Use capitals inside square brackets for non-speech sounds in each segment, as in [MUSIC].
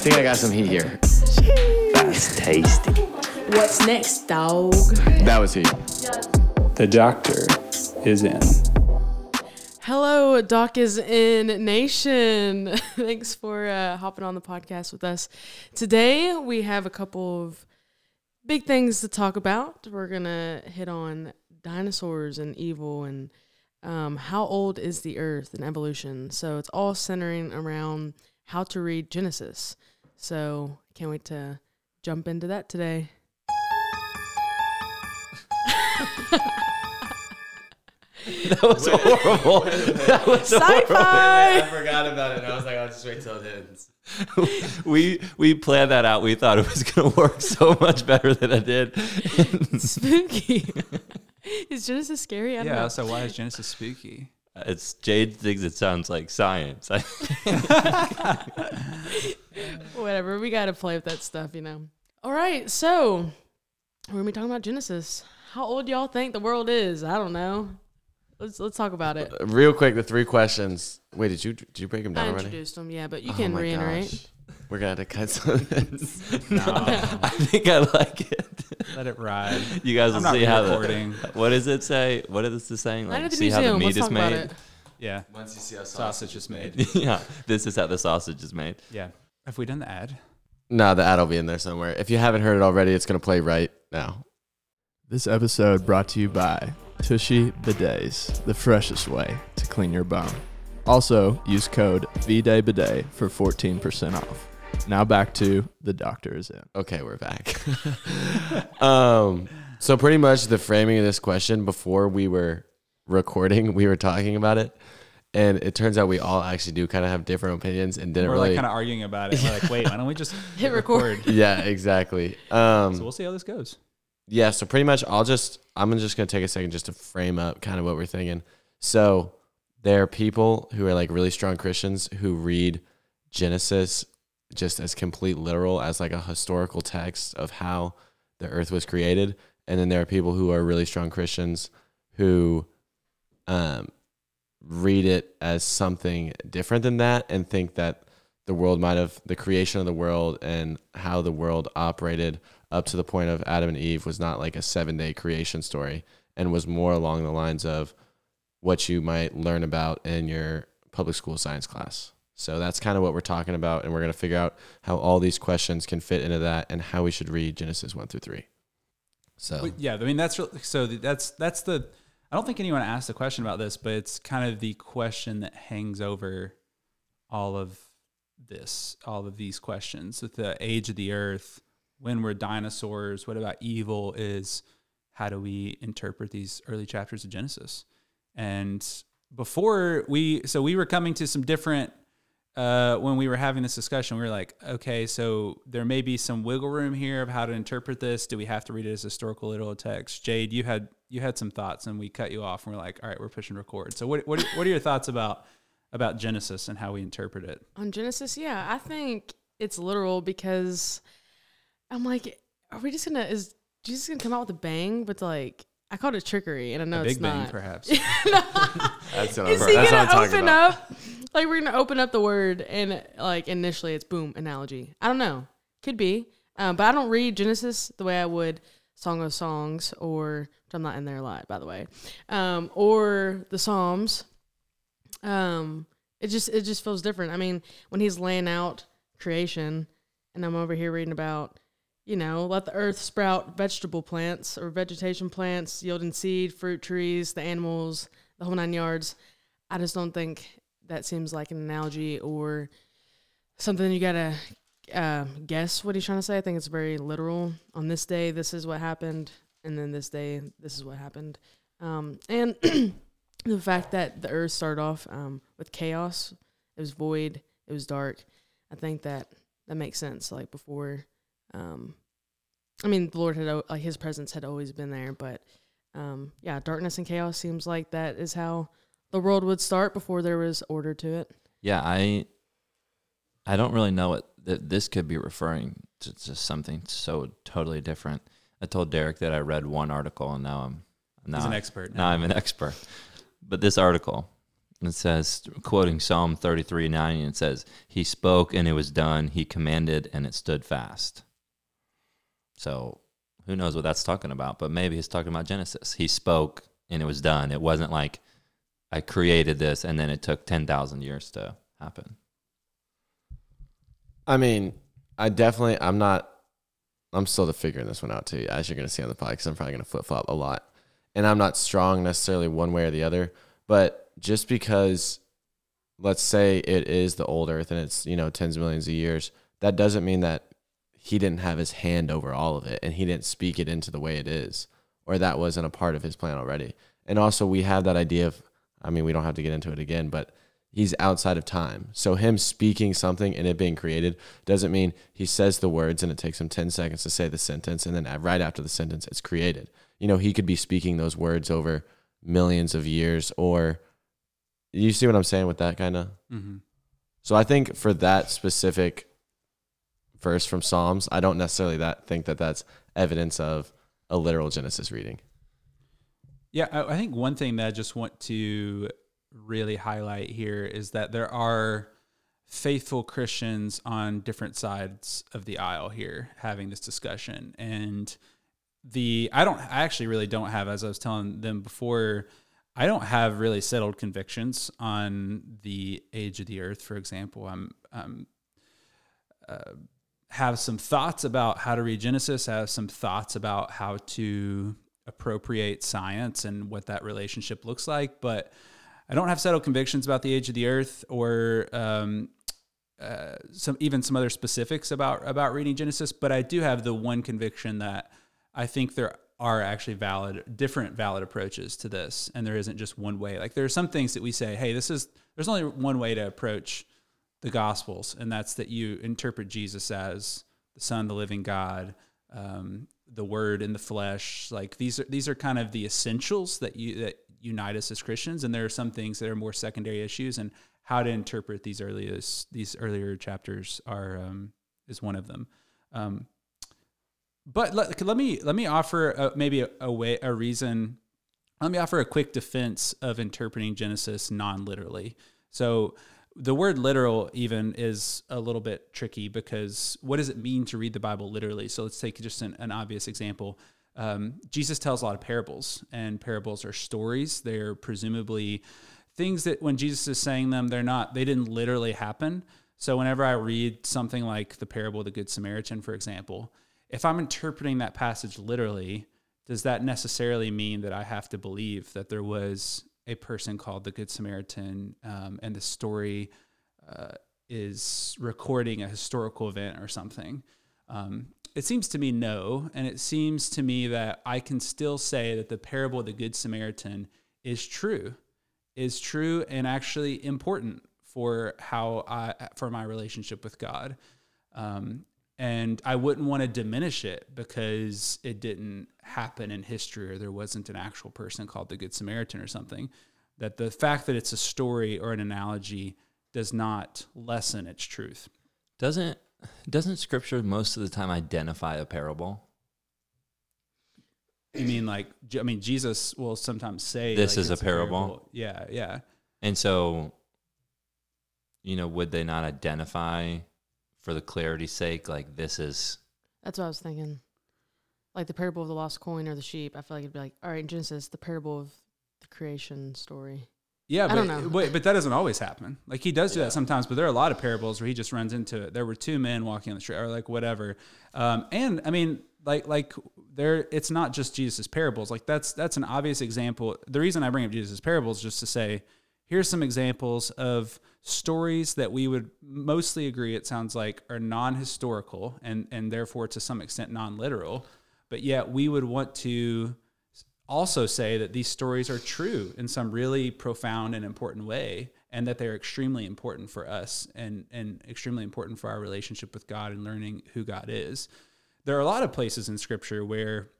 think I got some heat here. That's tasty. What's next, dog? That was heat. The doctor is in. Hello, Doc is in Nation. [LAUGHS] Thanks for uh, hopping on the podcast with us. Today, we have a couple of big things to talk about. We're going to hit on dinosaurs and evil and um, how old is the earth and evolution. So, it's all centering around how to read Genesis. So, can't wait to jump into that today. [LAUGHS] That was horrible. [LAUGHS] That was Sci fi! I forgot about it. I was like, I'll just wait till it ends. [LAUGHS] we we planned that out. We thought it was going to work so much better than it did. Spooky. is Genesis scary? I don't Yeah, know. so why is Genesis spooky? It's Jade thinks it sounds like science. [LAUGHS] Whatever. We got to play with that stuff, you know. All right. So, we're going to be talking about Genesis. How old y'all think the world is? I don't know. Let's let's talk about it. Uh, real quick, the three questions. Wait, did you did you break them I down already? introduced them, yeah, but you Oh can my reiterate. gosh. We're gonna have to cut some of this. [LAUGHS] [LAUGHS] I think I like it. Let it ride. You guys will I'm see how the recording. what does it say? What is this saying? Night Like at the see how the meat Let's is talk about made. it. Yeah, Once you see how sausage is made. [LAUGHS] yeah, this is how the sausage is made. Yeah. Have we done the ad? No, the ad will be in there somewhere. If you haven't heard it already, it's gonna play right now. This episode brought to you by Tushy Bidets, the freshest way to clean your bum. Also, use code VDayBidet for 14% off. Now back to The Doctor is in. Okay, we're back. [LAUGHS] um, so pretty much the framing of this question before we were recording, we were talking about it, and it turns out we all actually do kind of have different opinions and didn't We're really. like kind of arguing about it. We're like, wait, why don't we just [LAUGHS] Hit record. [LAUGHS] yeah, exactly. Um, So we'll see how this goes. Yeah, so pretty much I'll just I'm just gonna take a second just to frame up kind of what we're thinking. So there are people who are like really strong Christians who read Genesis just as complete literal as like a historical text of how the earth was created. And then there are people who are really strong Christians who um read it as something different than that and think that the world might have the creation of the world and how the world operated up to the point of Adam and Eve was not like a seven day creation story and was more along the lines of what you might learn about in your public school science class. So that's kind of what we're talking about. And we're going to figure out how all these questions can fit into that and how we should read Genesis 1 through 3. So, yeah, I mean that's real- so that's that's the. I don't think anyone asked a question about this, but it's kind of the question that hangs over all of this, all of these questions with the age of the earth. When we're dinosaurs, what about evil? Is how do we interpret these early chapters of Genesis? And before we, so we were coming to some different uh, when we were having this discussion, we were like, okay, so there may be some wiggle room here of how to interpret this. Do we have to read it as historical literal text? Jade, you had you had some thoughts, and we cut you off, and we're like, all right, we're pushing record. So what what what are your thoughts about about Genesis and how we interpret it? On Genesis, yeah, I think it's literal because I'm like, are we just gonna is Jesus gonna come out with a bang? But like, I called it trickery, and I know a it's big bang, not. perhaps. [LAUGHS] that's what, Is I'm, he that's what I'm gonna open up? Like we're gonna open up the word and like initially it's boom analogy. I don't know, could be, um, but I don't read Genesis the way I would Song of Songs or which I'm not in there a lot by the way, um, or the Psalms. Um, it just it just feels different. I mean, when he's laying out creation, and I'm over here reading about. You know, let the earth sprout vegetable plants or vegetation plants, yielding seed, fruit trees, the animals, the whole nine yards. I just don't think that seems like an analogy or something you gotta uh, guess what he's trying to say. I think it's very literal. On this day, this is what happened, and then this day, this is what happened. Um, and [CLEARS THROAT] the fact that the earth started off um, with chaos, it was void, it was dark. I think that that makes sense. Like before, um, I mean, the Lord had like His presence had always been there, but um, yeah, darkness and chaos seems like that is how the world would start before there was order to it. Yeah, I I don't really know what th- this could be referring to just something so totally different. I told Derek that I read one article and now I'm now He's an expert. now I'm an expert. But this article It says, quoting Psalm 33 9, it says, He spoke and it was done. He commanded and it stood fast. So who knows what that's talking about, but maybe he's talking about Genesis. He spoke and it was done. It wasn't like I created this and then it took 10,000 years to happen. I mean, I definitely, I'm not, I'm still figuring this one out too, as you're going to see on the podcast. I'm probably going to flip flop a lot. And I'm not strong necessarily one way or the other, but just because, let's say it is the old earth and it's, you know, tens of millions of years, that doesn't mean that he didn't have his hand over all of it and he didn't speak it into the way it is, or that wasn't a part of his plan already. And also, we have that idea of, I mean, we don't have to get into it again, but he's outside of time. So him speaking something and it being created doesn't mean he says the words and it takes him 10 seconds to say the sentence and then right after the sentence it's created. You know, he could be speaking those words over millions of years or you see what I'm saying with that kind of? Mm-hmm. So I think for that specific verse from Psalms, I don't necessarily that think that that's evidence of a literal Genesis reading. Yeah, I, I think one thing that I just want to really highlight here is that there are faithful Christians on different sides of the aisle here having this discussion. And the I don't I actually really don't have, as I was telling them before, I don't have really settled convictions on the age of the earth, for example. I'm, I'm uh, have some thoughts about how to read Genesis, I have some thoughts about how to appropriate science and what that relationship looks like, but I don't have settled convictions about the age of the earth or um, uh, some even some other specifics about about reading Genesis. But I do have the one conviction that I think there are actually valid different valid approaches to this, and there isn't just one way. Like there are some things that we say, hey, this is there's only one way to approach the Gospels, and that's that you interpret Jesus as the Son, the living God. Um, the word in the flesh like these are these are kind of the essentials that you that unite us as Christians, and there are some things that are more secondary issues, and how to interpret these earliest these earlier chapters are um, is one of them. Um, but let, let me let me offer a, maybe a, a way a reason. Let me offer a quick defense of interpreting Genesis non literally. So the word literal even is a little bit tricky because what does it mean to read the Bible literally? So let's take just an, an obvious example um, Jesus tells a lot of parables, and parables are stories. They're presumably things that when Jesus is saying them, they're not, they didn't literally happen. So whenever I read something like the parable of the Good Samaritan, for example, if I'm interpreting that passage literally, does that necessarily mean that I have to believe that there was a person called the Good Samaritan um, and the story uh, is recording a historical event or something? Um, it seems to me no. And it seems to me that I can still say that the parable of the Good Samaritan is true, is true and actually important for how I, for my relationship with God. Um, and I wouldn't want to diminish it because it didn't happen in history or there wasn't an actual person called the Good Samaritan or something. That the fact that it's a story or an analogy does not lessen its truth. Doesn't doesn't scripture most of the time identify a parable? You mean like I mean Jesus will sometimes say This like, is a it's parable? Yeah, yeah. And so, you know, would they not identify for the clarity's sake, like this is That's what I was thinking. Like the parable of the lost coin or the sheep. I feel like it'd be like, all right, in Genesis, the parable of the creation story. Yeah, I but, don't know. but but that doesn't always happen. Like he does do Yeah. that sometimes, but there are a lot of parables where he just runs into it. There were two men walking on the street, or like whatever. Um, and I mean, like like there, it's not just Jesus' parables. Like that's that's an obvious example. The reason I bring up Jesus' parables is just to say, here's some examples of stories that we would mostly agree. It sounds like are non-historical and and therefore to some extent non-literal, but yet we would want to also say that these stories are true in some really profound and important way and that they're extremely important for us and, and extremely important for our relationship with God and learning who God is. There are a lot of places in scripture where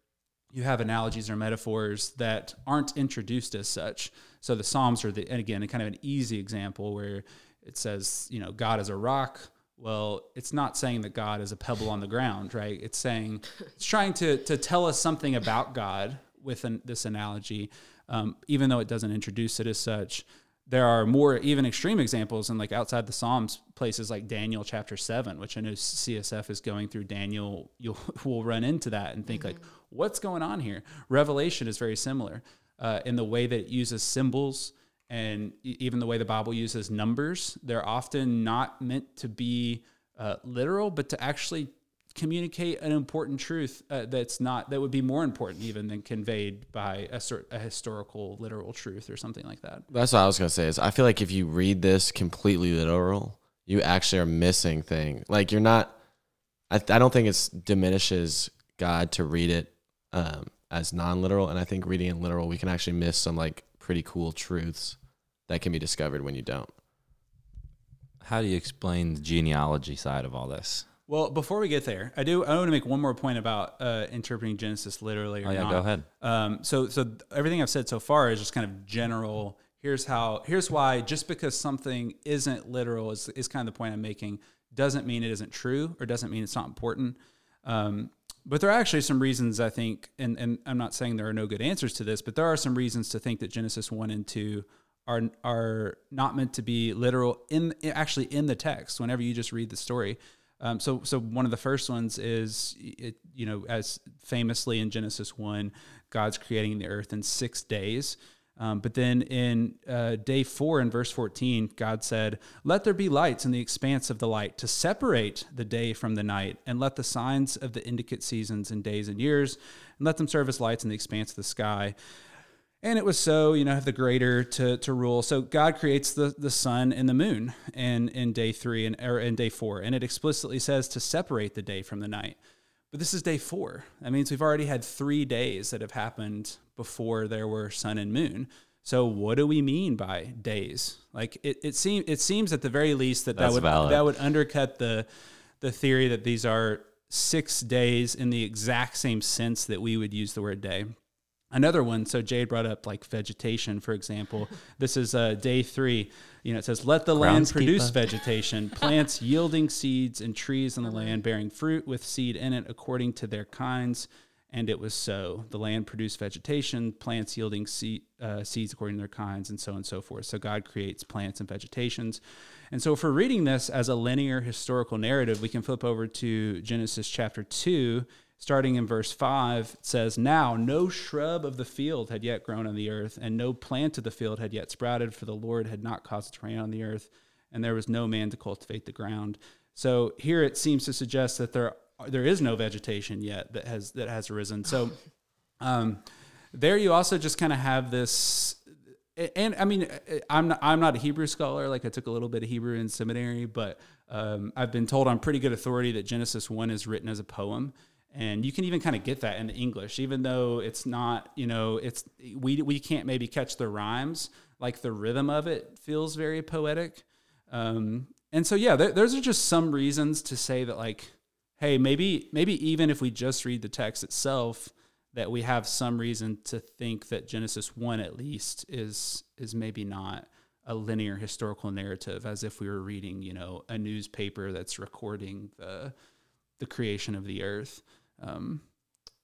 you have analogies or metaphors that aren't introduced as such. So the Psalms are the, and again, kind of an easy example where it says, you know, God is a rock. Well, it's not saying that God is a pebble on the ground, right? It's saying, it's trying to, to tell us something about God with an, this analogy, um, even though it doesn't introduce it as such. there are more even extreme examples and like outside the Psalms, places like Daniel chapter seven, which I know CSF is going through. Daniel, you'll [LAUGHS] will run into that and think like, what's going on here? Revelation is very similar uh, in the way that it uses symbols and even the way the Bible uses numbers. They're often not meant to be uh, literal, but to actually communicate an important truth uh, that's not that would be more important even than conveyed by a sort a historical literal truth or something like that. That's what I was gonna say. Is I feel like if you read this completely literal, you actually are missing thing. Like you're not. I I don't think it's diminishes God to read it um, as non-literal, and I think reading in literal, we can actually miss some like pretty cool truths that can be discovered when you don't. How do you explain the genealogy side of all this? Well, before we get there, I do I want to make one more point about uh, interpreting Genesis literally or Oh yeah, not. go ahead. Um, so, so everything I've said so far is just kind of general. Here's how. Here's why. Just because something isn't literal is is kind of the point I'm making. Doesn't mean it isn't true, or doesn't mean it's not important. Um, but there are actually some reasons I think, and and I'm not saying there are no good answers to this, but there are some reasons to think that Genesis one and two are are not meant to be literal in actually in the text. Whenever you just read the story. Um, so, so one of the first ones is, it, you know, as famously in Genesis one, God's creating the earth in six days. Um, but then in uh, day four, in verse 14, God said, Let there be lights in the expanse of the light to separate the day from the night, and let the signs of the indicate seasons and days and years, and let them serve as lights in the expanse of the sky. And it was so, you know, have the greater to, to rule. So God creates the, the sun and the moon in, in day three and or in day four. And it explicitly says to separate the day from the night. But this is day four. That means we've already had three days that have happened before there were sun and moon. So what do we mean by days? Like it, it seems it seems at the very least that That's that would valid. that would undercut the the theory that these are six days in the exact same sense that we would use the word day. Another one, so Jade brought up like vegetation, for example. [LAUGHS] This is uh, day three. You know, it says, "Let the land produce vegetation, plants yielding seeds, and trees in the land bearing fruit with seed in it according to their kinds." And it was so. The land produced vegetation, plants yielding seed, uh, seeds according to their kinds, and so on and so forth. So God creates plants and vegetations. And so, if we're reading this as a linear historical narrative, we can flip over to Genesis chapter 2, starting in verse 5. It says, Now no shrub of the field had yet grown on the earth, and no plant of the field had yet sprouted, for the Lord had not caused it to rain on the earth, and there was no man to cultivate the ground. So, here it seems to suggest that there there is no vegetation yet that has that has arisen. So, [LAUGHS] um, there you also just kind of have this and I mean, I'm not, I'm not a Hebrew scholar. Like I took a little bit of Hebrew in seminary, but um, I've been told on pretty good authority that Genesis one is written as a poem, and you can even kind of get that in English, even though it's not. You know, it's we we can't maybe catch the rhymes. Like the rhythm of it feels very poetic, um, and so yeah, there, those are just some reasons to say that like, hey, maybe maybe even if we just read the text itself that we have some reason to think that Genesis 1 at least is is maybe not a linear historical narrative as if we were reading, you know, a newspaper that's recording the the creation of the earth. Um,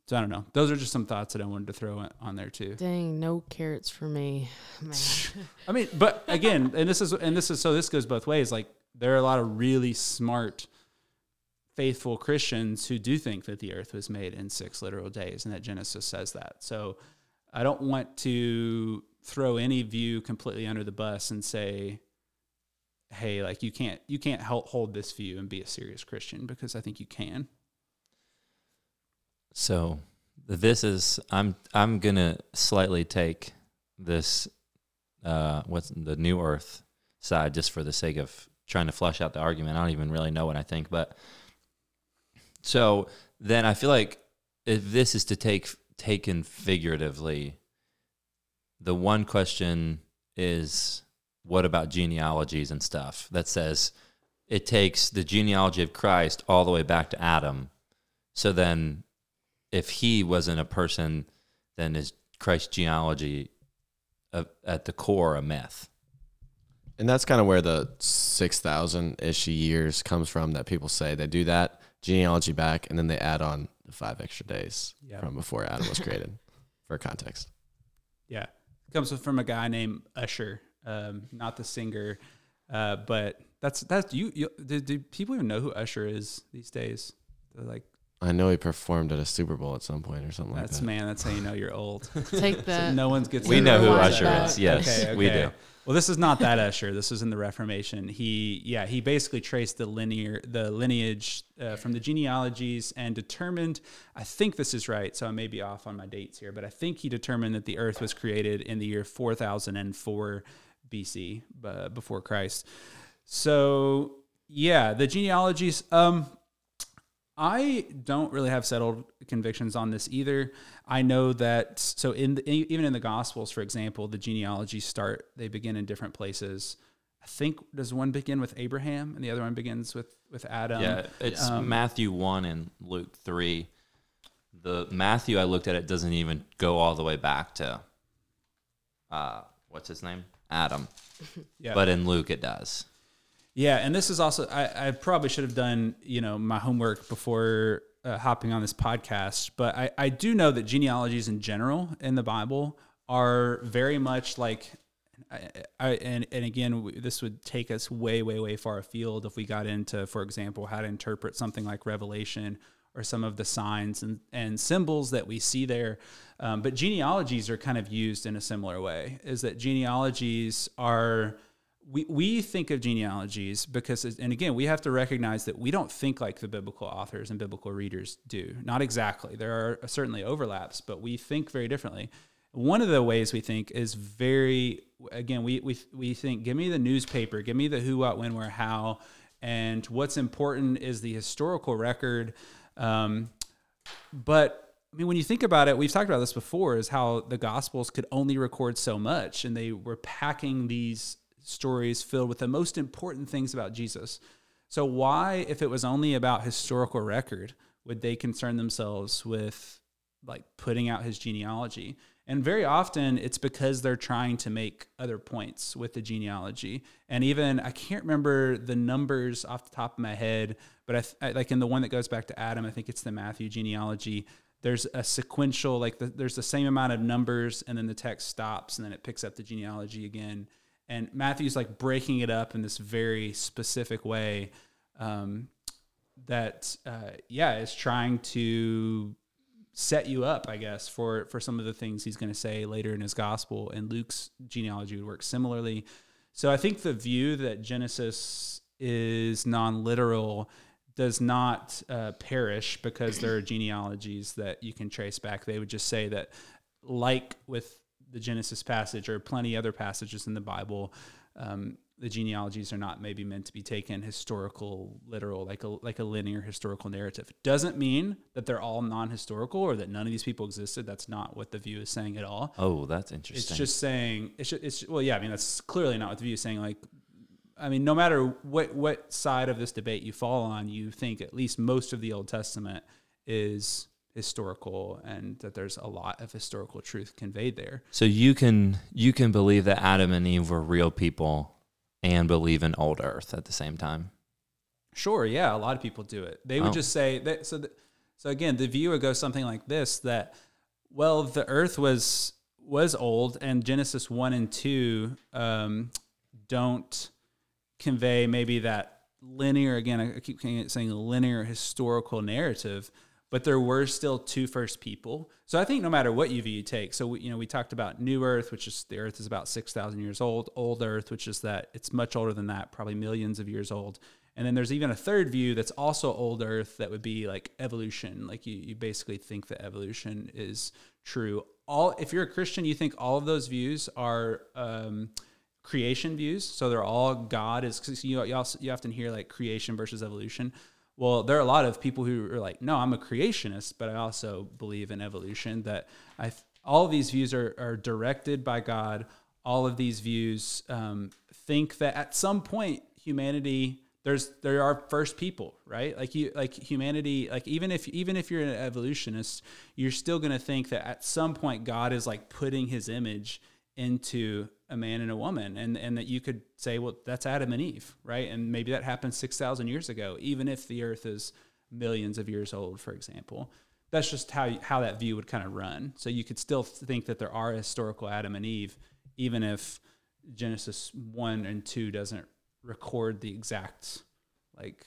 so I don't know. Those are just some thoughts that I wanted to throw on- there too. Dang, no carrots for me, [LAUGHS] man. I mean, but again, and this is and this is so this goes both ways. Like there are a lot of really smart, faithful Christians who do think that the earth was made in six literal days, and that Genesis says that. So I don't want to throw any view completely under the bus and say, "Hey, like you can't you can't hel- hold this view and be a serious Christian," because I think you can. So this is I'm I'm gonna slightly take this uh what's the new earth side just for the sake of trying to flush out the argument. I don't even really know what I think, but so then I feel like if this is to take taken figuratively, the one question is what about genealogies and stuff that says it takes the genealogy of Christ all the way back to Adam. So then if he wasn't a person, then is Christ's genealogy a, at the core a myth? And that's kind of where the 6,000 ish years comes from that people say they do that genealogy back and then they add on the five extra days Yeah. from before Adam was created [LAUGHS] for context. Yeah. It comes from a guy named Ussher. um, not the singer. Uh, but that's that's you. you do, do people even know who Usher is these days? They're like, I know he performed at a Super Bowl at some point or something like that. that's man. That's how you know you're old. [LAUGHS] Take So that. no one's gets We know who right. Usher back. is. Yes, Okay, we do. Well, this is not that Usher. This is in the Reformation. He, yeah, he basically traced the linear, the lineage uh, from the genealogies and determined. I think this is right, so I may be off on my dates here, but I think he determined that the Earth was created in the year 4004 BC, uh, before Christ. So, yeah, the genealogies. Um, I don't really have settled convictions on this either. I know that so in the, even in the Gospels, for example, the genealogies start they begin in different places. I think does one begin with Abraham and the other one begins with with Adam. yeah, it's um, Matthew 1 and Luke 3. The Matthew I looked at it doesn't even go all the way back to uh what's his name? Adam. [LAUGHS] Yeah. But in Luke it does. Yeah, and this is also I, I probably should have done you know my homework before uh, hopping on this podcast, but I, I do know that genealogies in general in the Bible are very much like. I, I, and and again, w- this would take us way, way, way far afield if we got into, for example, how to interpret something like Revelation or some of the signs and, and symbols that we see there. Um, but genealogies are kind of used in a similar way. Is that genealogies are we, we think of genealogies because, and again, we have to recognize that we don't think like the biblical authors and biblical readers do. Not exactly. There are certainly overlaps, but we think very differently. One of the ways we think is very, again, we, we, we think, give me the newspaper, give me the who, what, when, where, how. And what's important is the historical record. Um, but I mean, when you think about it, we've talked about this before, is how the Gospels could only record so much, and they were packing these stories filled with the most important things about Jesus. So, why, if it was only about historical record, would they concern themselves with like putting out his genealogy? And very often it's because they're trying to make other points with the genealogy. And even I can't remember the numbers off the top of my head, but I, th- I like in the one that goes back to Adam, I think it's the Matthew genealogy. There's a sequential, like the, there's the same amount of numbers, and then the text stops, and then it picks up the genealogy again. And Matthew's like breaking it up in this very specific way um, that, uh, yeah, is trying to set you up, I guess, for for some of the things he's going to say later in his gospel. And Luke's genealogy would work similarly. So I think the view that Genesis is non-literal does not uh, perish because there are genealogies that you can trace back. They would just say that, like with the Genesis passage or plenty other passages in the Bible, um, the genealogies are not maybe meant to be taken historical, literal, like a like a linear historical narrative. Doesn't mean that they're all non-historical or that none of these people existed. That's not what the view is saying at all. Oh, that's interesting. It's just saying it's ju- it's well, yeah. I mean, that's clearly not what the view is saying. Like, I mean, no matter what what side of this debate you fall on, you think at least most of the Old Testament is historical, and that there's a lot of historical truth conveyed there. So you can you can believe that Adam and Eve were real people and believe in old earth at the same time. Sure, yeah, a lot of people do it. They would Oh. just say that. So, the, so again, the view would go something like this: that well, the Earth was was old, and Genesis one and two um, don't convey maybe that linear. Again, I keep saying linear historical narrative, but there were still two first people. So I think no matter what view you take, so we, you know we talked about New Earth, which is the Earth is about six thousand years old. Old Earth, which is that it's much older than that, probably millions of years old. And then there's even a third view that's also old Earth that would be like evolution. Like you, you basically think that evolution is true. All if you're a Christian, you think all of those views are um, creation views. So they're all God is. You you, also, you often hear like creation versus evolution. Well, there are a lot of people who are like, no, I'm a creationist, but I also believe in evolution. That I all these views are are directed by God. All of these views um, think that at some point humanity there's there are first people right like you like humanity like even if even if you're an evolutionist you're still going to think that at some point god is like putting his image into a man and a woman and and that you could say well that's adam and eve right? And maybe that happened 6000 years ago even if the earth is millions of years old for example. That's just how how that view would kind of run. So you could still think that there are historical adam and eve even if Genesis one and two doesn't record the exact like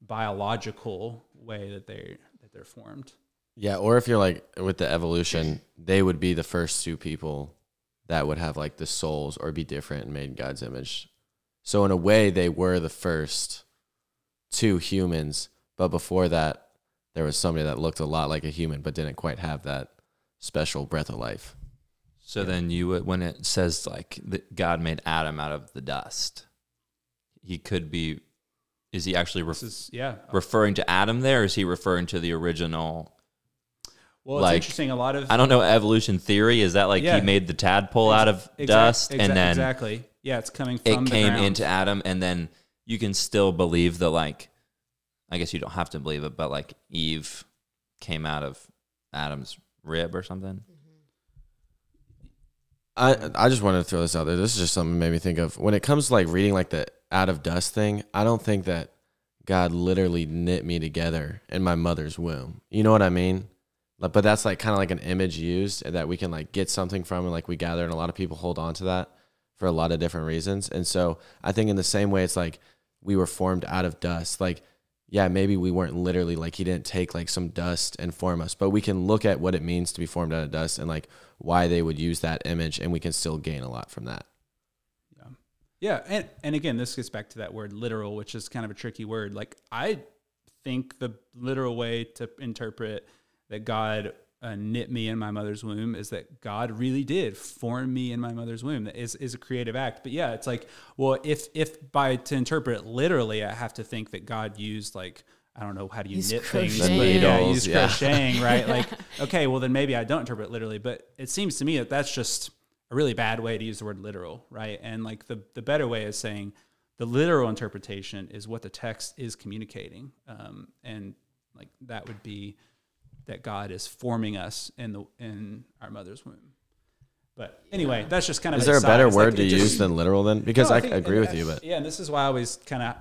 biological way that they that they're formed. Yeah, or if you're like with the evolution, they would be the first two people that would have like the souls or be different and made in God's image. So in a way, they were the first two humans, but before that, there was somebody that looked a lot like a human but didn't quite have that special breath of life. So then you would, when it says like that God made Adam out of the dust, he could be, is he actually This ref- is yeah. referring to Adam there? Or is he referring to the original? Well, it's like, interesting. A lot of I don't know evolution theory. Is that like Yeah. he made the tadpole out of Exact- dust exact- and then exactly yeah, it's coming it from the came ground. into Adam and then you can still believe that like, I guess you don't have to believe it, but like Eve came out of Adam's rib or something. I I just wanted to throw this out there. This is just something that made me think of when it comes to like reading like the out of dust thing. I don't think that God literally knit me together in my mother's womb. You know what I mean? But that's like kind of like an image used that we can like get something from and like we gather and a lot of people hold on to that for a lot of different reasons. And so I think in the same way it's like we were formed out of dust. Like yeah, maybe we weren't literally like he didn't take like some dust and form us, but we can look at what it means to be formed out of dust and like why they would use that image and we can still gain a lot from that. yeah Yeah, and and again, this gets back to that word literal, which is kind of a tricky word. Like I think the literal way to interpret that God uh, knit me in my mother's womb is that God really did form me in my mother's womb. That is is a creative act. But yeah, it's like, well, if if by to interpret it literally, I have to think that God used like I don't know how do you He's knit things, but crocheting. yeah, use yeah. crocheting, [LAUGHS] right? Like, okay, well then maybe I don't interpret it literally, but it seems to me that that's just a really bad way to use the word literal, right? And like the the better way is saying the literal interpretation is what the text is communicating, um, and like that would be that God is forming us in the in our mother's womb. But anyway, that's just kind of Is there a better It's like word to just- use than literal then? Because no, I, think- agree and with you, but yeah, and this is why I always kind of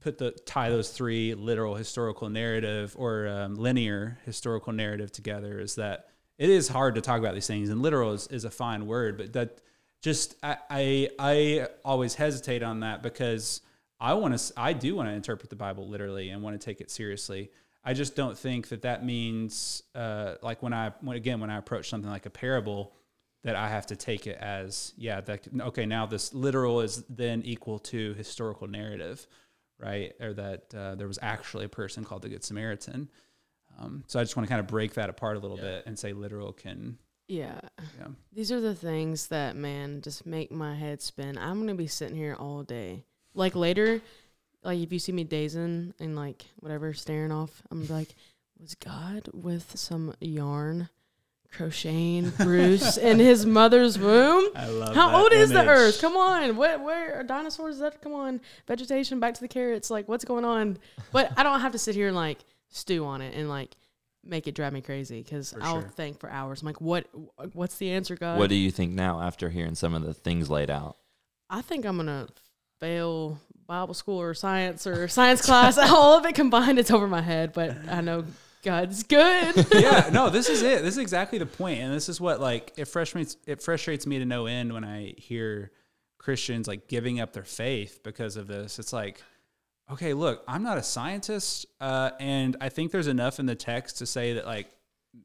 put the tie those three literal historical narrative or um, linear historical narrative together. Is that it is hard to talk about these things, and literal is, is a fine word, but that just I, I I always hesitate on that because I want to I do want to interpret the Bible literally and want to take it seriously. I just don't think that that means uh, like when I when, again when I approach something like a parable that I have to take it as yeah that okay now this literal is then equal to historical narrative, right? Or that uh, there was actually a person called the Good Samaritan. Um, so I just want to kind of break that apart a little bit and say literal can Yeah. yeah These are the things that man just make my head spin. I'm gonna be sitting here all day. Like later, like if you see me dazing and like whatever staring off, I'm like, was God with some yarn crocheting Bruce in his mother's womb? I love How that old is the. Earth? Come on, what? Where are dinosaurs? That come on? Vegetation, back to the carrots. Like, what's going on? But I don't have to sit here and like stew on it and like make it drive me crazy because I'll sure. think for hours. I'm like, what? What's the answer, God? What do you think now after hearing some of the things laid out? I think I'm gonna fail Bible school or science or science class. [LAUGHS] All of it combined, it's over my head. But I know God's good. [LAUGHS] yeah, [LAUGHS] no, this is it. This is exactly the point, and this is what like it frustrates it frustrates me to no end when I hear Christians like giving up their faith because of this. It's like, okay, look, I'm not a scientist, uh, and I think there's enough in the text to say that like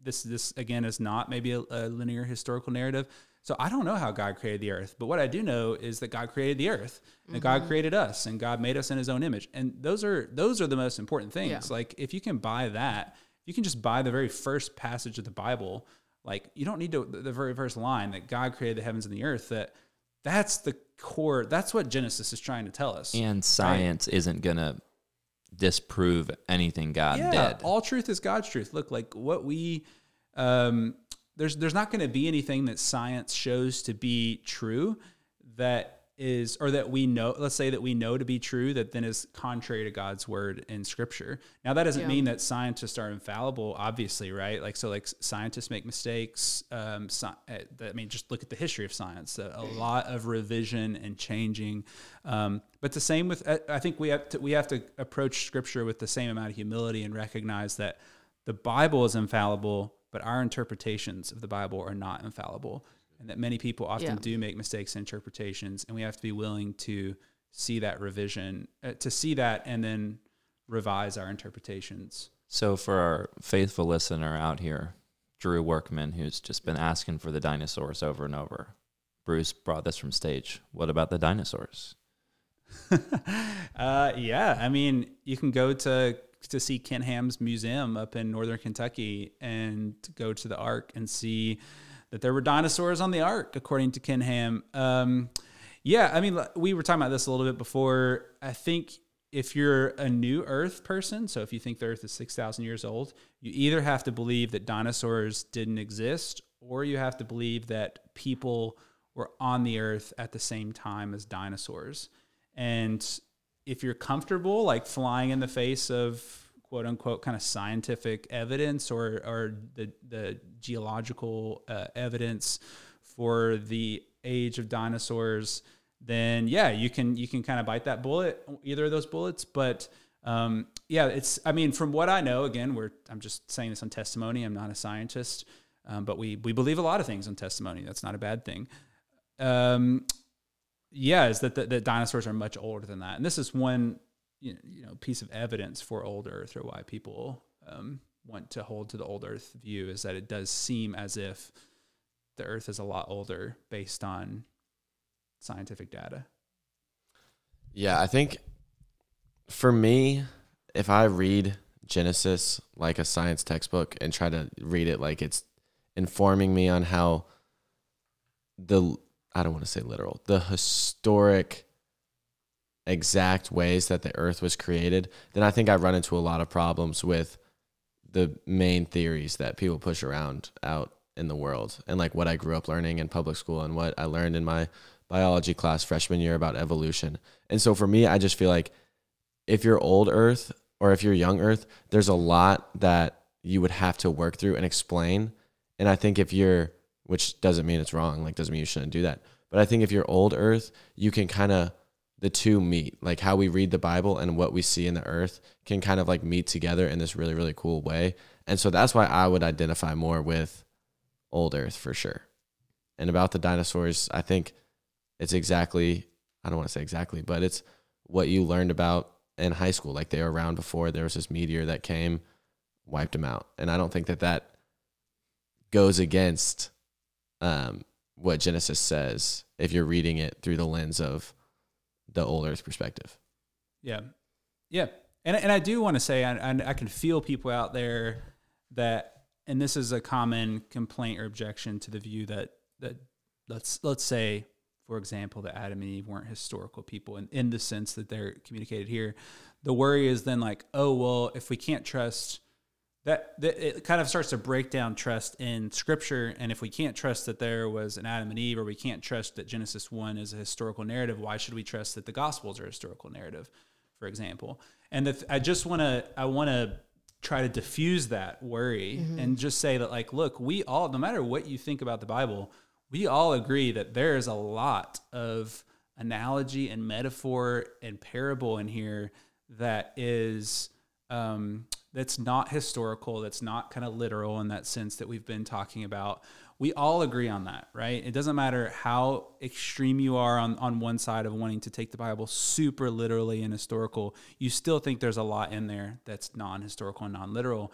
this this again is not maybe a, a linear historical narrative. So I don't know how God created the earth, but what I do know is that God created the earth, and God created us, and God made us in His own image, and those are those are the most important things. Yeah. Like if you can buy that, you can just buy the very first passage of the Bible. Like you don't need to the very first line that God created the heavens and the earth. That that's the core. That's what Genesis is trying to tell us. And science isn't gonna disprove anything God yeah, did. all truth is God's truth. Look, like what we um, there's there's not going to be anything that science shows to be true that is or that we know let's say that we know to be true that then is contrary to God's word in scripture. Now that doesn't Yeah. mean that scientists are infallible obviously, right? Like so like scientists make mistakes um uh, I mean just look at the history of science. A, a lot of revision and changing. Um but the same with I- I think we have to we have to approach scripture with the same amount of humility and recognize that the Bible is infallible, but our interpretations of the Bible are not infallible. and that many people often Yeah. do make mistakes in interpretations, and we have to be willing to see that revision, uh, to see that, and then revise our interpretations. So for our faithful listener out here, Drew Workman, who's just been asking for the dinosaurs over and over, Bruce brought this from stage. What about the dinosaurs? [LAUGHS] uh, yeah, I mean, you can go to to see Ken Ham's museum up in northern Kentucky and go to the Ark and see that there were dinosaurs on the Ark, according to Ken Ham. Um, yeah, I mean, we were talking about this a little bit before. I think if you're a new Earth person, so if you think the Earth is six thousand years old, you either have to believe that dinosaurs didn't exist, or you have to believe that people were on the Earth at the same time as dinosaurs. And if you're comfortable like flying in the face of quote unquote kind of scientific evidence or, or the, the geological uh, evidence for the age of dinosaurs, then yeah, you can you can kind of bite that bullet, either of those bullets. But um, yeah, it's I mean, from what I know, again, we're I'm just saying this on testimony. I'm not a scientist, um, but we we believe a lot of things on testimony. That's not a bad thing. Um, yeah, is that the, that dinosaurs are much older than that, and this is one you know, you know piece of evidence for old Earth or why people um, want to hold to the old Earth view is that it does seem as if the Earth is a lot older based on scientific data. Yeah, I think for me, if I read Genesis like a science textbook and try to read it like it's informing me on how the I don't want to say literal, the historic exact ways that the earth was created, then I think I run into a lot of problems with the main theories that people push around out in the world and like what I grew up learning in public school and what I learned in my biology class freshman year about evolution. And so for me, I just feel like if you're old earth or if you're young earth, there's a lot that you would have to work through and explain. And I think if you're, which doesn't mean it's wrong, like doesn't mean you shouldn't do that. But I think if you're old earth, you can kind of, the two meet. Like how we read the Bible and what we see in the earth can kind of like meet together in this really, really cool way. And so that's why I would identify more with old earth for sure. And about the dinosaurs, I think it's exactly, I don't want to say exactly, but it's what you learned about in high school. Like they were around before there was this meteor that came, wiped them out. And I don't think that that goes against um, what Genesis says if you're reading it through the lens of the old earth perspective. Yeah, yeah, and and I do want to say, I, I I can feel people out there that, and this is a common complaint or objection to the view that that let's let's say, for example, that Adam and Eve weren't historical people, in in the sense that they're communicated here. The worry is then like, oh well, if we can't trust that, that it kind of starts to break down trust in scripture. And if we can't trust that there was an adam and eve or we can't trust that genesis 1 is a historical narrative why should we trust that the gospels are a historical narrative for example? And the, i just want to i want to try to diffuse that worry and just say that like look we all no matter what you think about the bible we all agree that there is a lot of analogy and metaphor and parable in here that is um, that's not historical, that's not kind of literal in that sense that we've been talking about. We all agree on that, right? It doesn't matter how extreme you are on, on one side of wanting to take the Bible super literally and historical, you still think there's a lot in there that's non historical and non literal.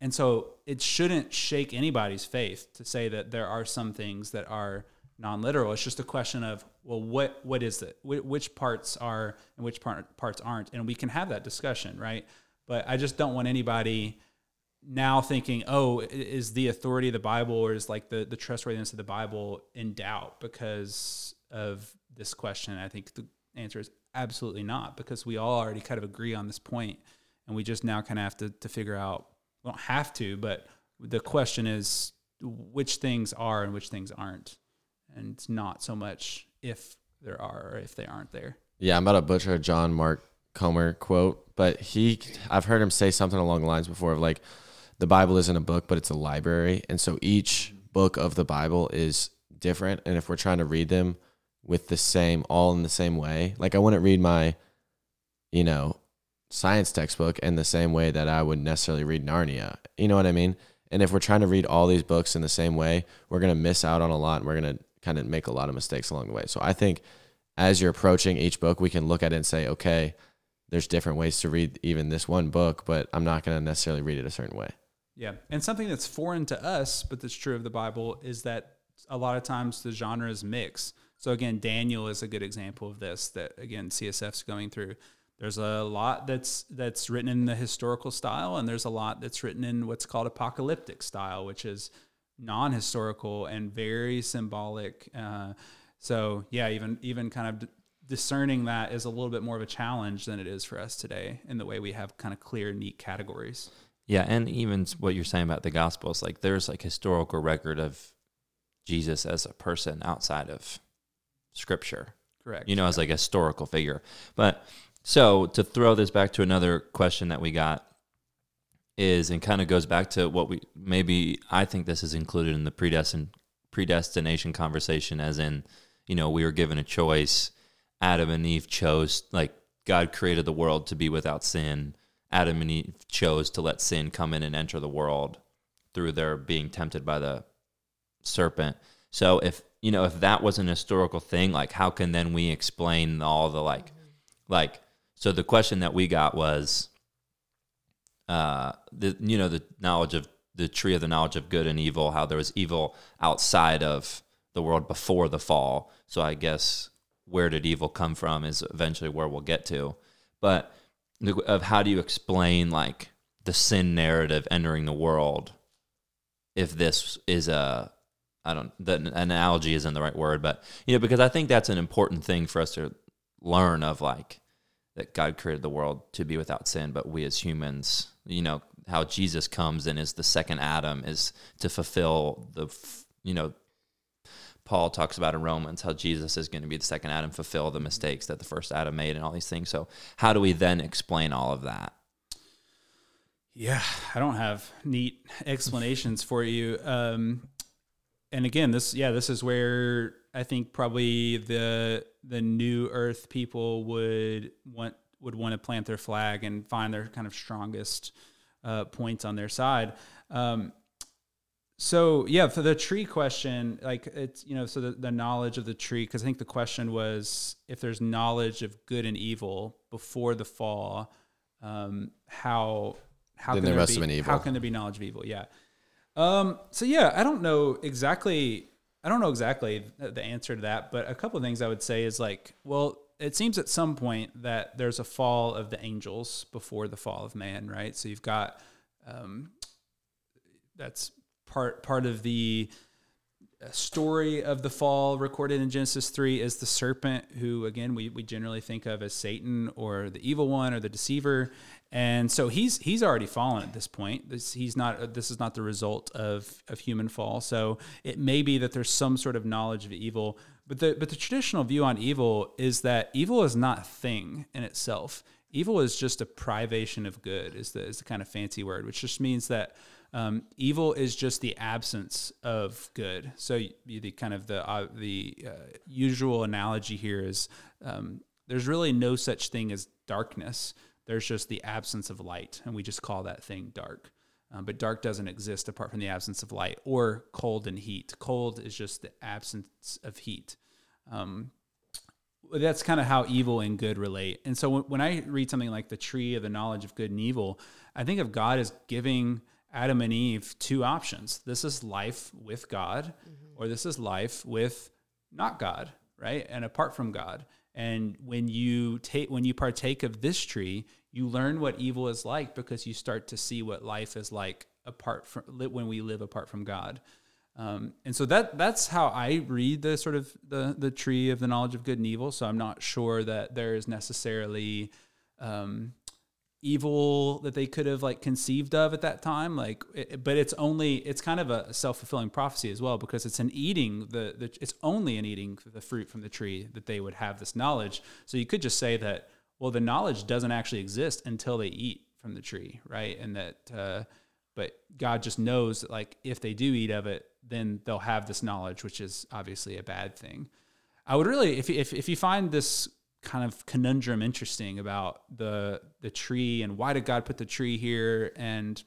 And so it shouldn't shake anybody's faith to say that there are some things that are non-literal. It's just a question of well, what what is it? Wh- which parts are and which part, parts aren't, and we can have that discussion, right? But I just don't want anybody now thinking, oh, is the authority of the Bible or is like the the trustworthiness of the Bible in doubt because of this question? I think the answer is absolutely not because we all already kind of agree on this point, and we just now kind of have to to figure out. We don't have to, but the question is which things are and which things aren't and it's not so much if there are or if they aren't there. Yeah, I'm about to butcher John Mark Comer quote, but he, I've heard him say something along the lines before of like, the Bible isn't a book, but it's a library. And so each book of the Bible is different. And if we're trying to read them with the same, all in the same way, like I wouldn't read my, you know, science textbook in the same way that I would necessarily read Narnia. You know what I mean? And if we're trying to read all these books in the same way, we're going to miss out on a lot and we're going to kind of make a lot of mistakes along the way. So I think as you're approaching each book, we can look at it and say, okay, there's different ways to read even this one book, but I'm not going to necessarily read it a certain way. Yeah. And something that's foreign to us, but that's true of the Bible, is that a lot of times the genres mix. So again, Daniel is a good example of this that again CSF's going through. There's a lot that's that's written in the historical style and there's a lot that's written in what's called apocalyptic style, which is non-historical and very symbolic. Uh, so yeah, even even kind of discerning that is a little bit more of a challenge than it is for us today in the way we have kind of clear, neat categories. Yeah, and even what you're saying about the Gospels, like there's like historical record of Jesus as a person outside of Scripture. Correct. You know, as like a historical figure. But so to throw this back to another question that we got is, and kind of goes back to what we maybe I think this is included in the predestin predestination conversation, as in, you know, we were given a choice. Adam and Eve chose like God created the world to be without sin. Adam and Eve chose to let sin come in and enter the world through their being tempted by the serpent. So if you know if that was an historical thing, like how can then we explain all the like like so the question that we got was uh the you know the knowledge of the tree of the knowledge of good and evil, how there was evil outside of the world before the fall. So I guess where did evil come from is eventually where we'll get to. But of how do you explain like the sin narrative entering the world if this is a I don't the analogy isn't the right word, but you know because I think that's an important thing for us to learn of like that God created the world to be without sin, but we as humans, you know, how Jesus comes and is the second Adam is to fulfill the you know Paul talks about in Romans how Jesus is going to be the second Adam, fulfill the mistakes that the first Adam made, and all these things. So, how do we then explain all of that? Yeah, I don't have neat [LAUGHS] explanations for you. Um, and again, this yeah, this is where I think probably the the new Earth people would want would want to plant their flag and find their kind of strongest uh, points on their side. Um, so yeah, for the tree question, like it's you know, so the, the knowledge of the tree, because I think the question was if there's knowledge of good and evil before the fall, um, how how Then can there there must be, have been evil. How can there be knowledge of evil? Yeah. Um, so yeah, I don't know exactly. I don't know exactly the the answer to that, but a couple of things I would say is like, well, it seems at some point that there's a fall of the angels before the fall of man, right? So you've got um, that's part part of the story of the fall recorded in Genesis 3 is the serpent who again we, we generally think of as Satan or the evil one or the deceiver. And so he's he's already fallen at this point. This he's not this is not the result of of human fall. So it may be that there's some sort of knowledge of evil but the but the traditional view on evil is that evil is not a thing in itself evil is just a privation of good is the is the kind of fancy word which just means that um, evil is just the absence of good. So the kind of the uh, the uh, usual analogy here is um, there's really no such thing as darkness. There's just the absence of light, and we just call that thing dark. Um, but dark doesn't exist apart from the absence of light or cold and heat. Cold is just the absence of heat. Um, that's kind of how evil and good relate. And so when, when I read something like the tree of the knowledge of good and evil, I think of God as giving Adam and Eve two options. This is life with God, mm-hmm. or this is life with not God, right? And apart from God. And when you take when you partake of this tree, you learn what evil is like because you start to see what life is like apart from when we live apart from God. Um, and so that that's how I read the sort of the the tree of the knowledge of good and evil. So I'm not sure that there is necessarily um, evil that they could have like conceived of at that time. Like, it, but it's only it's kind of a self fulfilling prophecy as well because it's an eating the, the it's only an eating the fruit from the tree that they would have this knowledge. So you could just say that well the knowledge doesn't actually exist until they eat from the tree, right? And that. Uh, but God just knows that like if they do eat of it, then they'll have this knowledge, which is obviously a bad thing. I would really, if if if you find this kind of conundrum interesting about the the tree and why did God put the tree here, and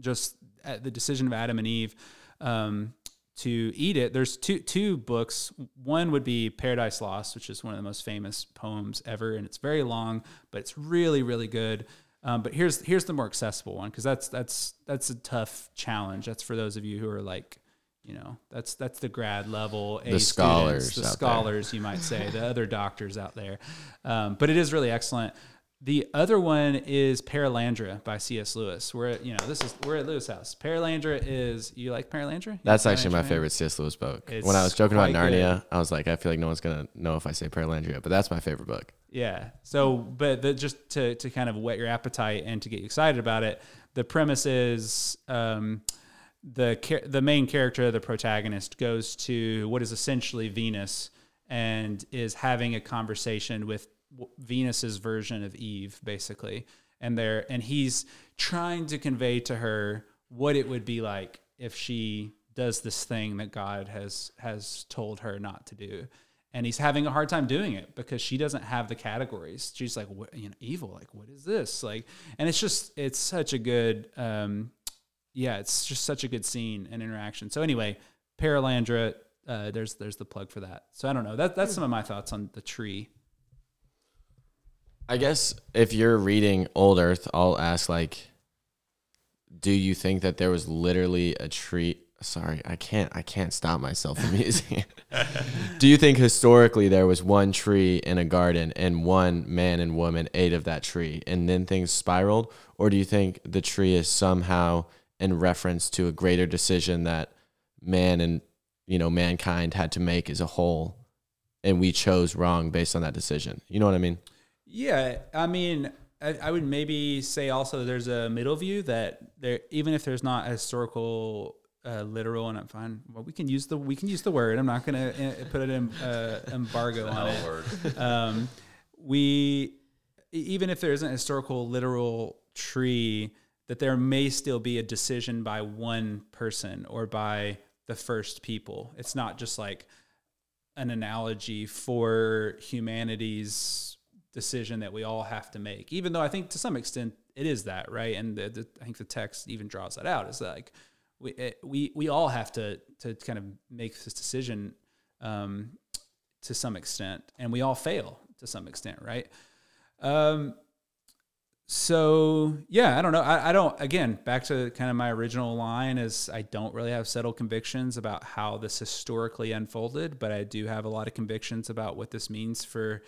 just at the decision of Adam and Eve um, to eat it. There's two two books. One would be Paradise Lost, which is one of the most famous poems ever, and it's very long, but it's really really good. Um, but here's here's the more accessible one because that's that's that's a tough challenge. That's for those of you who are like, you know, that's that's the grad level, A The students, scholars the out there. scholars, you might say, the other doctors out there. Um, but it is really excellent. The other one is Perelandra by C.S. Lewis. We're at, you know, this is we're at Lewis House. Perelandra is you like Perelandra? You That's like actually my favorite C.S. Lewis book. It's when I was joking about Narnia, I was like, I feel like no one's gonna know if I say Paralandria, but that's my favorite book. Yeah. So, but the, just to, to kind of whet your appetite and to get you excited about it, the premise is um, the the main character, the protagonist, goes to what is essentially Venus and is having a conversation with Venus's version of Eve, basically. And there, and he's trying to convey to her what it would be like if she does this thing that God has has told her not to do and he's having a hard time doing it because she doesn't have the categories. She's like, what, you know, evil. Like, what is this? Like, and it's just, it's such a good, um, yeah, it's just such a good scene and interaction. So anyway, Perelandra, uh, there's there's the plug for that. So I don't know. That that's some of my thoughts on the tree. I guess if you're reading Old Earth, I'll ask like, do you think that there was literally a tree? Sorry, I can't. I can't stop myself from using it. [LAUGHS] do you think historically there was one tree in a garden and one man and woman ate of that tree and then things spiraled, or do you think the tree is somehow in reference to a greater decision that man and you know mankind had to make as a whole, and we chose wrong based on that decision? You know what I mean? Yeah, I mean, I, I would maybe say also there's a middle view that there, even if there's not a historical, uh, literal, and I'm fine. Well, we can use the we can use the word. I'm not gonna uh, put it in uh, embargo on it. [LAUGHS] Um, we even if there isn't a historical, literal tree, that there may still be a decision by one person or by the first people. It's not just like an analogy for humanity's decision that we all have to make. Even though I think to some extent it is that, right? And the, the, I think the text even draws that out. Is like we it, we we all have to to kind of make this decision um, to some extent, and we all fail to some extent, right? Um, so yeah, I don't know. I, I don't. Again, back to kind of my original line is I don't really have settled convictions about how this historically unfolded, but I do have a lot of convictions about what this means for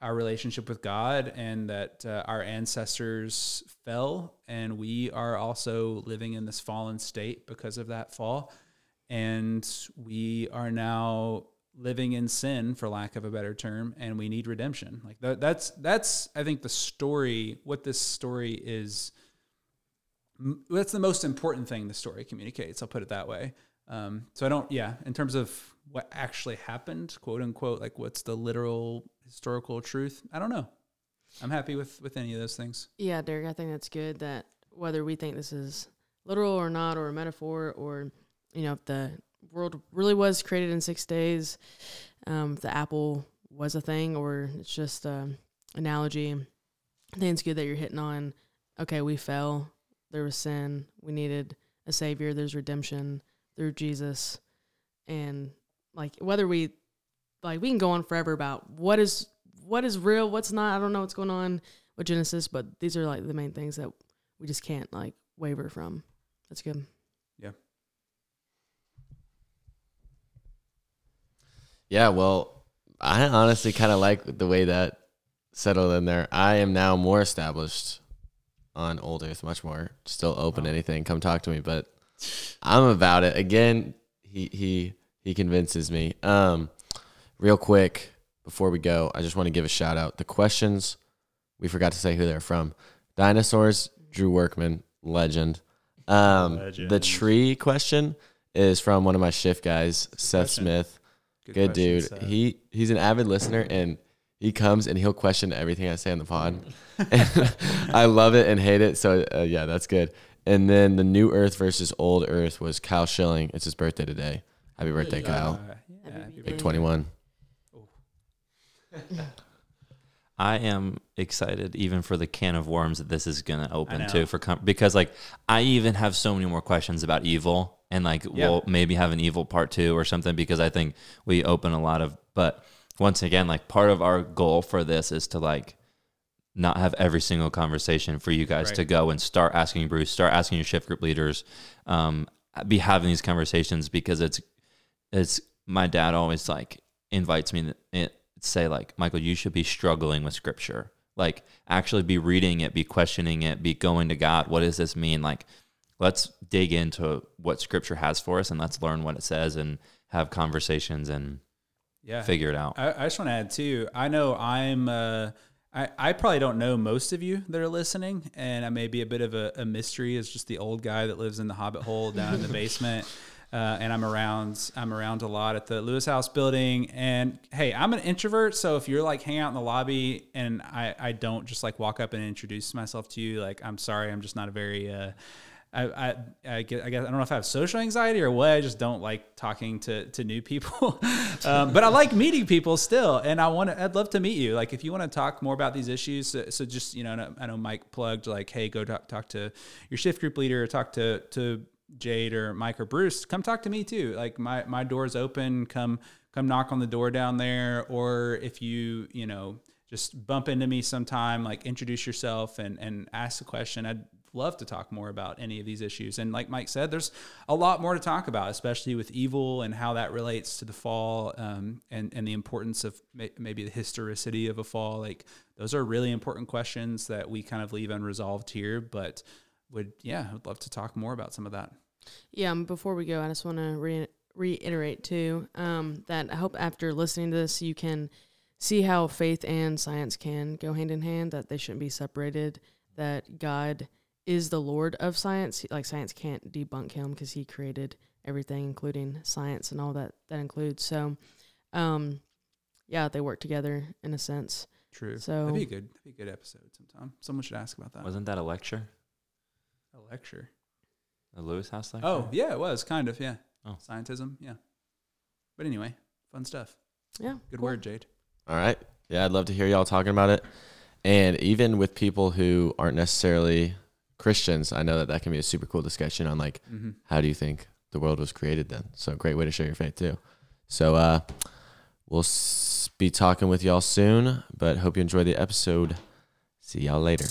our relationship with God and that uh, our ancestors fell and we are also living in this fallen state because of that fall. And we are now living in sin for lack of a better term and we need redemption. Like that, that's that's I think the story what this story is m- that's the most important thing the story communicates. I'll put it that way. Um, so I don't, yeah, in terms of what actually happened, quote unquote, like what's the literal historical truth? I don't know. I'm happy with with any of those things. Yeah, Derek, I think that's good that whether we think this is literal or not, or a metaphor, or, you know, if the world really was created in six days, um, the apple was a thing, or it's just an analogy, I think it's good that you're hitting on, okay, we fell, there was sin, we needed a savior, there's redemption through Jesus. And, like, whether we, like, we can go on forever about what is what is real, what's not. I don't know what's going on with Genesis, but these are like the main things that we just can't like waver from. That's good. Yeah, well, I honestly kind of like the way that settled in there. I am now more established on Old Earth, much more. Still open to anything. Come talk to me, but I'm about it. Again, he he he convinces me. Um, real quick before we go, I just want to give a shout out. The questions we forgot to say who they're from. Dinosaurs, Drew Workman, legend. Um, the tree question is from one of my shift guys, Seth question. Smith. Good, question, dude. Seth. He he's an avid listener and he comes and he'll question everything I say on the pod. And [LAUGHS] I love it and hate it. So uh, yeah, that's good. And then the new Earth versus old Earth was Kyle Schilling. It's his birthday today. Happy birthday, Kyle. Uh, yeah, Happy happy birthday. Big [LAUGHS] birthday. 21. I am excited even for the can of worms that this is gonna open to for com- because like I even have so many more questions about evil and like Yeah. we'll maybe have an evil part two or something because I think we open a lot of but once again like part of our goal for this is to like not have every single conversation for you guys Right. to go and start asking Bruce, start asking your shift group leaders, um, be having these conversations because it's it's my dad always like invites me to it, say like Michael, you should be struggling with scripture, like actually be reading it, be questioning it, be going to God. What does this mean? Like, let's dig into what scripture has for us and let's learn what it says and have conversations and Yeah. figure it out. I, I just want to add too. I know I'm. Uh, I I probably don't know most of you that are listening, and I may be a bit of a, a mystery as just the old guy that lives in the Hobbit hole down in the [LAUGHS] basement. Uh, and I'm around. I'm around a lot at the Lewis House building. And hey, I'm an introvert, so if you're like hang out in the lobby and I I don't just like walk up and introduce myself to you, like I'm sorry, I'm just not a very uh, I, I, I guess I don't know if I have social anxiety or what. I just don't like talking to, to new people, [LAUGHS] um, but I like meeting people still, and I want to. I'd love to meet you. Like if you want to talk more about these issues, so, so just you know, I know- Mike plugged like, hey, go talk talk to your shift group leader, talk to to Jade or Mike or Bruce. Come talk to me too. Like my my door's open. Come come knock on the door down there, or if you you know just bump into me sometime, like introduce yourself and and ask a question. I'd love to talk more about any of these issues. And like Mike said, there's a lot more to talk about, especially with evil and how that relates to the fall, um, and and the importance of may, maybe the historicity of a fall. Like those are really important questions that we kind of leave unresolved here, but would yeah, I would love to talk more about some of that. Yeah, um, before we go, I just want to re- reiterate too um, that I hope after listening to this, you can see how faith and science can go hand in hand, that they shouldn't be separated, that God is the Lord of science. Like, science can't debunk him because he created everything, including science and all that that includes. So, um, yeah, they work together in a sense. True. So- that'd be a good, that'd be a good episode sometime. Someone should ask about that. Wasn't that a lecture? A lecture? A Lewis House lecture? Oh yeah, it was kind of yeah. Oh. Scientism, yeah. But anyway, fun stuff. Yeah. Good cool. word, Jade. All right. Yeah, I'd love to hear y'all talking about it. And even with people who aren't necessarily Christians, I know that that can be a super cool discussion on like, Mm-hmm. how do you think the world was created then? So, great way to share your faith too. So, uh, we'll s- be talking with y'all soon, but hope you enjoy the episode. See y'all later.